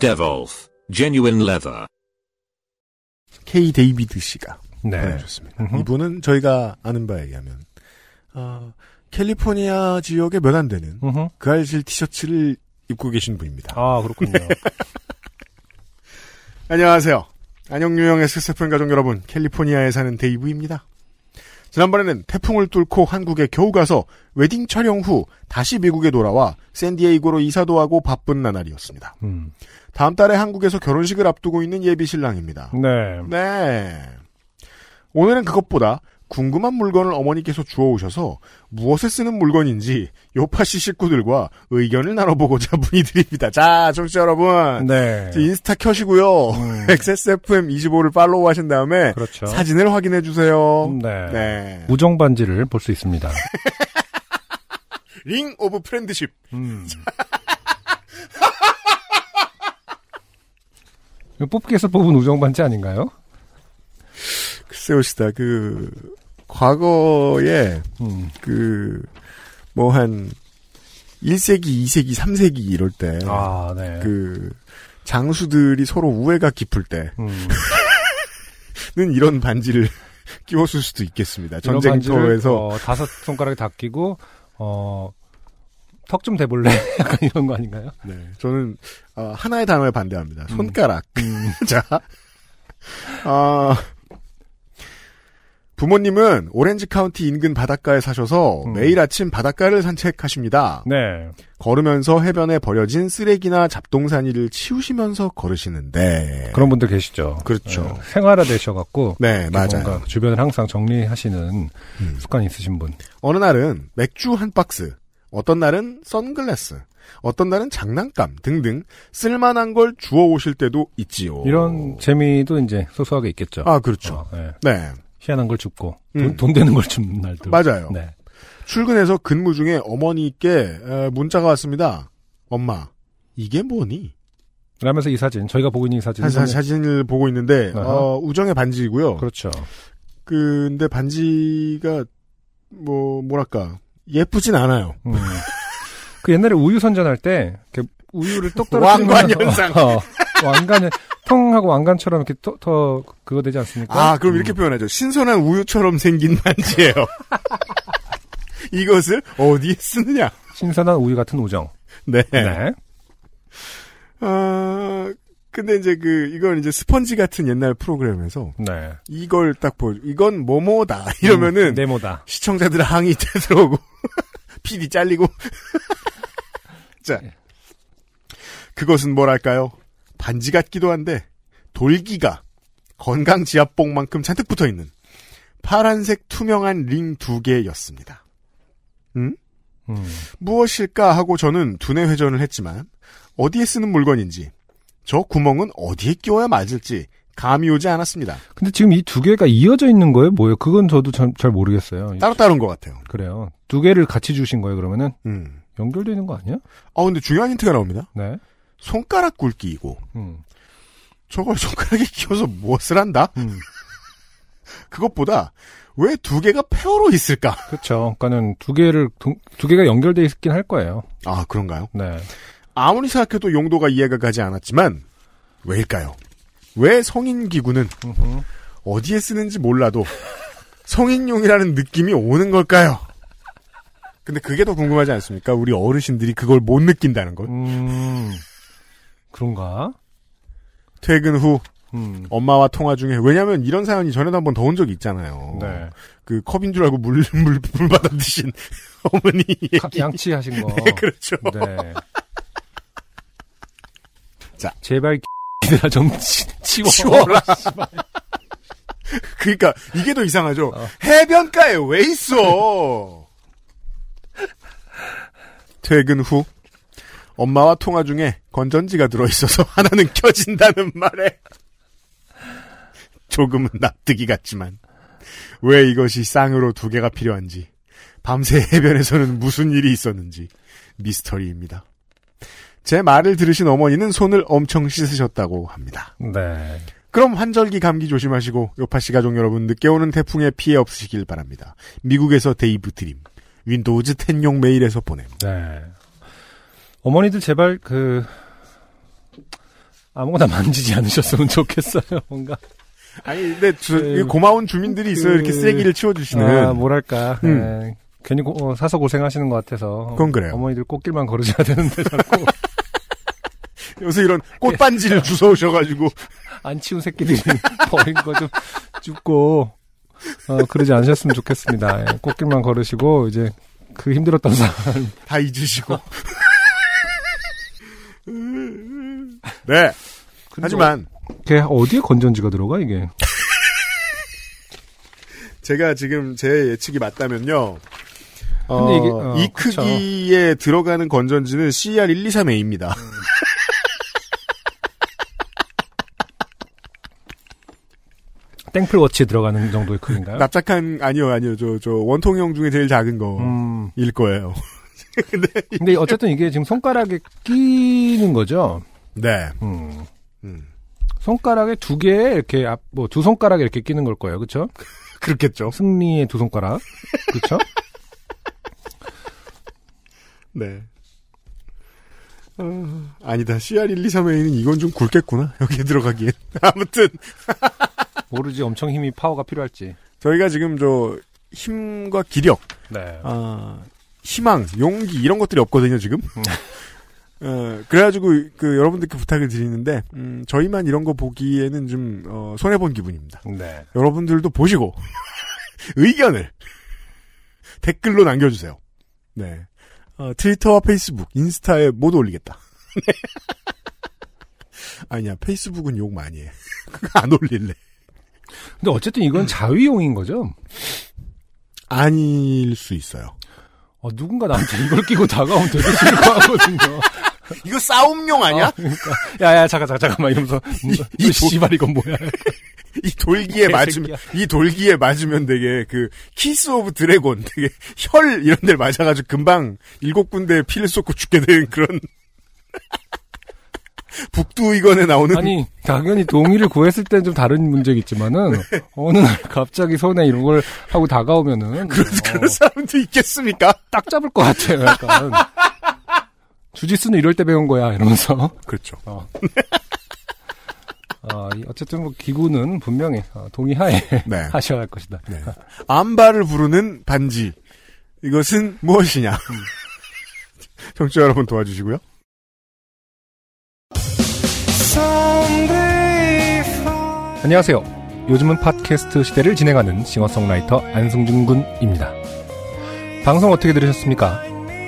Devolf Genuine Leather. K 데이비드 씨가 네. 보내주셨습니다. 음흠. 이분은 저희가 아는 바에 의하면 어, 캘리포니아 지역에 몇 안 되는 음흠. 그알싫 티셔츠를 입고 계신 분입니다. 아, 그렇군요. 안녕하세요. 안녕 유형 XSFM 가족 여러분, 캘리포니아에 사는 데이브입니다. 지난번에는 태풍을 뚫고 한국에 겨우 가서 웨딩 촬영 후 다시 미국에 돌아와 샌디에이고로 이사도 하고 바쁜 나날이었습니다. 음. 다음 달에 한국에서 결혼식을 앞두고 있는 예비 신랑입니다. 네. 네. 오늘은 그것보다 궁금한 물건을 어머니께서 주워오셔서 무엇에 쓰는 물건인지 요파시 식구들과 의견을 나눠보고자 문의드립니다. 자, 청취자 여러분. 네. 인스타 켜시고요. 음. XSFM25를 팔로우 하신 다음에 그렇죠. 사진을 확인해 주세요. 네. 네. 우정 반지를 볼 수 있습니다. Ring of friendship. 음. 뽑기에서 뽑은 우정 반지 아닌가요? 글쎄요, 시다. 그, 과거에, 음. 그, 뭐 한, 1세기, 2세기, 3세기 이럴 때, 아, 네. 그, 장수들이 서로 우애가 깊을 때는 음. 이런 반지를 끼웠을 수도 있겠습니다. 전쟁터에서. 어, 다섯 손가락에 다 끼고 어, 턱 좀 대볼래? 약간 이런 거 아닌가요? 네. 저는, 어, 하나의 단어에 반대합니다. 손가락. 음. 자, 아, 부모님은 오렌지 카운티 인근 바닷가에 사셔서 음. 매일 아침 바닷가를 산책하십니다. 네. 걸으면서 해변에 버려진 쓰레기나 잡동사니를 치우시면서 걸으시는데. 그런 분들 계시죠. 그렇죠. 네, 생활화 되셔갖고 네, 맞아요. 주변을 항상 정리하시는 음. 습관이 있으신 분. 어느 날은 맥주 한 박스, 어떤 날은 선글라스, 어떤 날은 장난감 등등 쓸만한 걸 주워 오실 때도 있지요. 이런 재미도 이제 소소하게 있겠죠. 아, 그렇죠. 어, 네. 네. 희한한 걸 줍고 음. 돈, 돈 되는 걸 줍는 날도. 맞아요. 네. 출근해서 근무 중에 어머니께 에, 문자가 왔습니다. 엄마, 이게 뭐니? 그러면서 이 사진 저희가 보고 있는 이 사진. 한 사, 사진을 보고 있는데. 어, 우정의 반지이고요. 그렇죠. 근데 반지가 뭐 뭐랄까 예쁘진 않아요. 음. 그 옛날에 우유 선전할 때 우유를 똑 떨어뜨리면 왕관 현상. 어, 왕관 을 통하고 왕관처럼 이렇게 더, 더 그거 되지 않습니까? 아, 그럼 음. 이렇게 표현하죠. 신선한 우유처럼 생긴 반지예요. 이것을 어디에 쓰느냐? 신선한 우유 같은 우정. 네. 네. 아, 근데 이제 그 이건 이제 스펀지 같은 옛날 프로그램에서 네. 이걸 딱 보, 이건 뭐뭐다 이러면은 음, 네모다. 시청자들 항의 되들어오고 PD 잘리고 자 네. 그것은 뭐랄까요 반지 같기도 한데 돌기가 건강 지압봉만큼 잔뜩 붙어 있는 파란색 투명한 링 두 개였습니다. 음? 음. 무엇일까 하고 저는 두뇌 회전을 했지만 어디에 쓰는 물건인지 저 구멍은 어디에 끼워야 맞을지 감이 오지 않았습니다. 근데 지금 이 두 개가 이어져 있는 거예요? 뭐예요? 그건 저도 잘, 잘 모르겠어요. 따로따로인 것 같아요. 그래요. 두 개를 같이 주신 거예요, 그러면은? 음. 연결되어 있는 거 아니야? 아 근데 중요한 힌트가 나옵니다. 네. 손가락 굵기이고 음. 저걸 손가락에 끼워서 무엇을 한다? 음. 그것보다 왜 두 개가 페어로 있을까? 그렇죠. 그러니까는 두 개를 동- 두 개가 연결돼 있긴 할 거예요. 아 그런가요? 네. 아무리 생각해도 용도가 이해가 가지 않았지만 왜일까요? 왜 성인 기구는. 어디에 쓰는지 몰라도 성인용이라는 느낌이 오는 걸까요? 근데 그게 더 궁금하지 않습니까? 우리 어르신들이 그걸 못 느낀다는 것. 음. 그런가? 퇴근 후 음. 엄마와 통화 중에 왜냐하면 이런 사연이 전에도 한번 더 온 적이 있잖아요. 네. 그 컵인 줄 알고 물 물 물 받아 드신 어머니 가- 양치하신 거. 네, 그렇죠. 네. 자. 제발 기들아 좀 치, 치워. 치워라. 그러니까 이게 더 이상하죠. 어. 해변가에 왜 있어? 퇴근 후 엄마와 통화 중에 건전지가 들어있어서 하나는 켜진다는 말에 조금은 납득이 갔지만 왜 이것이 쌍으로 두 개가 필요한지 밤새 해변에서는 무슨 일이 있었는지 미스터리입니다. 제 말을 들으신 어머니는 손을 엄청 씻으셨다고 합니다. 네. 그럼 환절기 감기 조심하시고 요팟시 가족 여러분 늦게 오는 태풍에 피해 없으시길 바랍니다. 미국에서 데이브 드림 윈도우즈 10용 메일에서 보냄. 네. 어머니들 제발 그 아무거나 만지지 않으셨으면 좋겠어요. 뭔가 아니 근데 주, 그, 고마운 주민들이 있어요. 이렇게 그, 쓰레기를 치워주시는. 아, 뭐랄까. 음. 네. 괜히 고, 어, 사서 고생하시는 것 같아서. 그건 그래요. 어머니들 꽃길만 걸으셔야 되는데 자꾸 요새 이런 꽃반지를 주워오셔가지고 안 치운 새끼들이 버린 거 좀 줍고 어, 그러지 않으셨으면 좋겠습니다. 예, 꽃길만 걸으시고 이제 그 힘들었던 삶다 잊으시고. 네. 하지만 걔 어디에 건전지가 들어가 이게? 제가 지금 제 예측이 맞다면요. 어, 근데 이게, 어, 이 그쵸. 크기에 들어가는 건전지는 CR123A입니다. 땡플워치에 들어가는 정도의 크기인가요? 납작한 아니요 아니요 저 저 원통형 중에 제일 작은 거일 음, 거예요. 근데 근데 어쨌든 이게 지금 손가락에 끼는 거죠. 네. 음. 음, 손가락에 두 개에 이렇게 앞, 뭐두 손가락에 이렇게 끼는 걸 거예요. 그쵸? 그렇겠죠. 승리의 두 손가락. 그쵸? 네. 어, 아니다. CR123A는 이건 좀 굵겠구나. 여기에 들어가기엔. 아무튼 모르지 엄청 힘이 파워가 필요할지. 저희가 지금 저 힘과 기력, 네. 아, 희망, 용기 이런 것들이 없거든요 지금. 어, 그래가지고 그 여러분들께 부탁을 드리는데 음, 저희만 이런 거 보기에는 좀 어, 손해 본 기분입니다. 네. 여러분들도 보시고 의견을 댓글로 남겨주세요. 네. 어, 트위터와 페이스북, 인스타에 모두 올리겠다. 네. 아니야, 페이스북은 욕 많이 해. 그거 안 올릴래. 근데 어쨌든 이건 자위용인 거죠? 아닐 수 있어요. 어, 누군가 나한테 이걸 끼고 다가오면 되게 싫어하거든요. 이거 싸움용 아니야? 어, 그러니까. 야, 야, 잠깐, 잠깐, 잠깐만 이러면서. 이 이 씨발, 이건 뭐야. 이 돌기에 맞으면, 이 돌기에 맞으면 되게 그, Kiss of Dragon, 되게 혈 이런 데를 맞아가지고 금방 일곱 군데에 피를 쏟고 죽게 되는 그런. 북두의건에 나오는 아니, 당연히 동의를 구했을 때는 좀 다른 문제겠지만은, 어느 날 갑자기 손에 이런 걸 하고 다가오면은. 그런, 어, 그런 사람도 있겠습니까? 딱 잡을 것 같아요, 약간. 주짓수는 이럴 때 배운 거야, 이러면서. 그렇죠. 어. 어, 이 어쨌든 뭐 기구는 분명히 어, 동의하에 네. 하셔야 할 것이다. 네. 암바를 부르는 반지. 이것은 무엇이냐? 청취자 여러분 도와주시고요. 안녕하세요. 요즘은 팟캐스트 시대를 진행하는 싱어송라이터 안승준 군입니다. 방송 어떻게 들으셨습니까?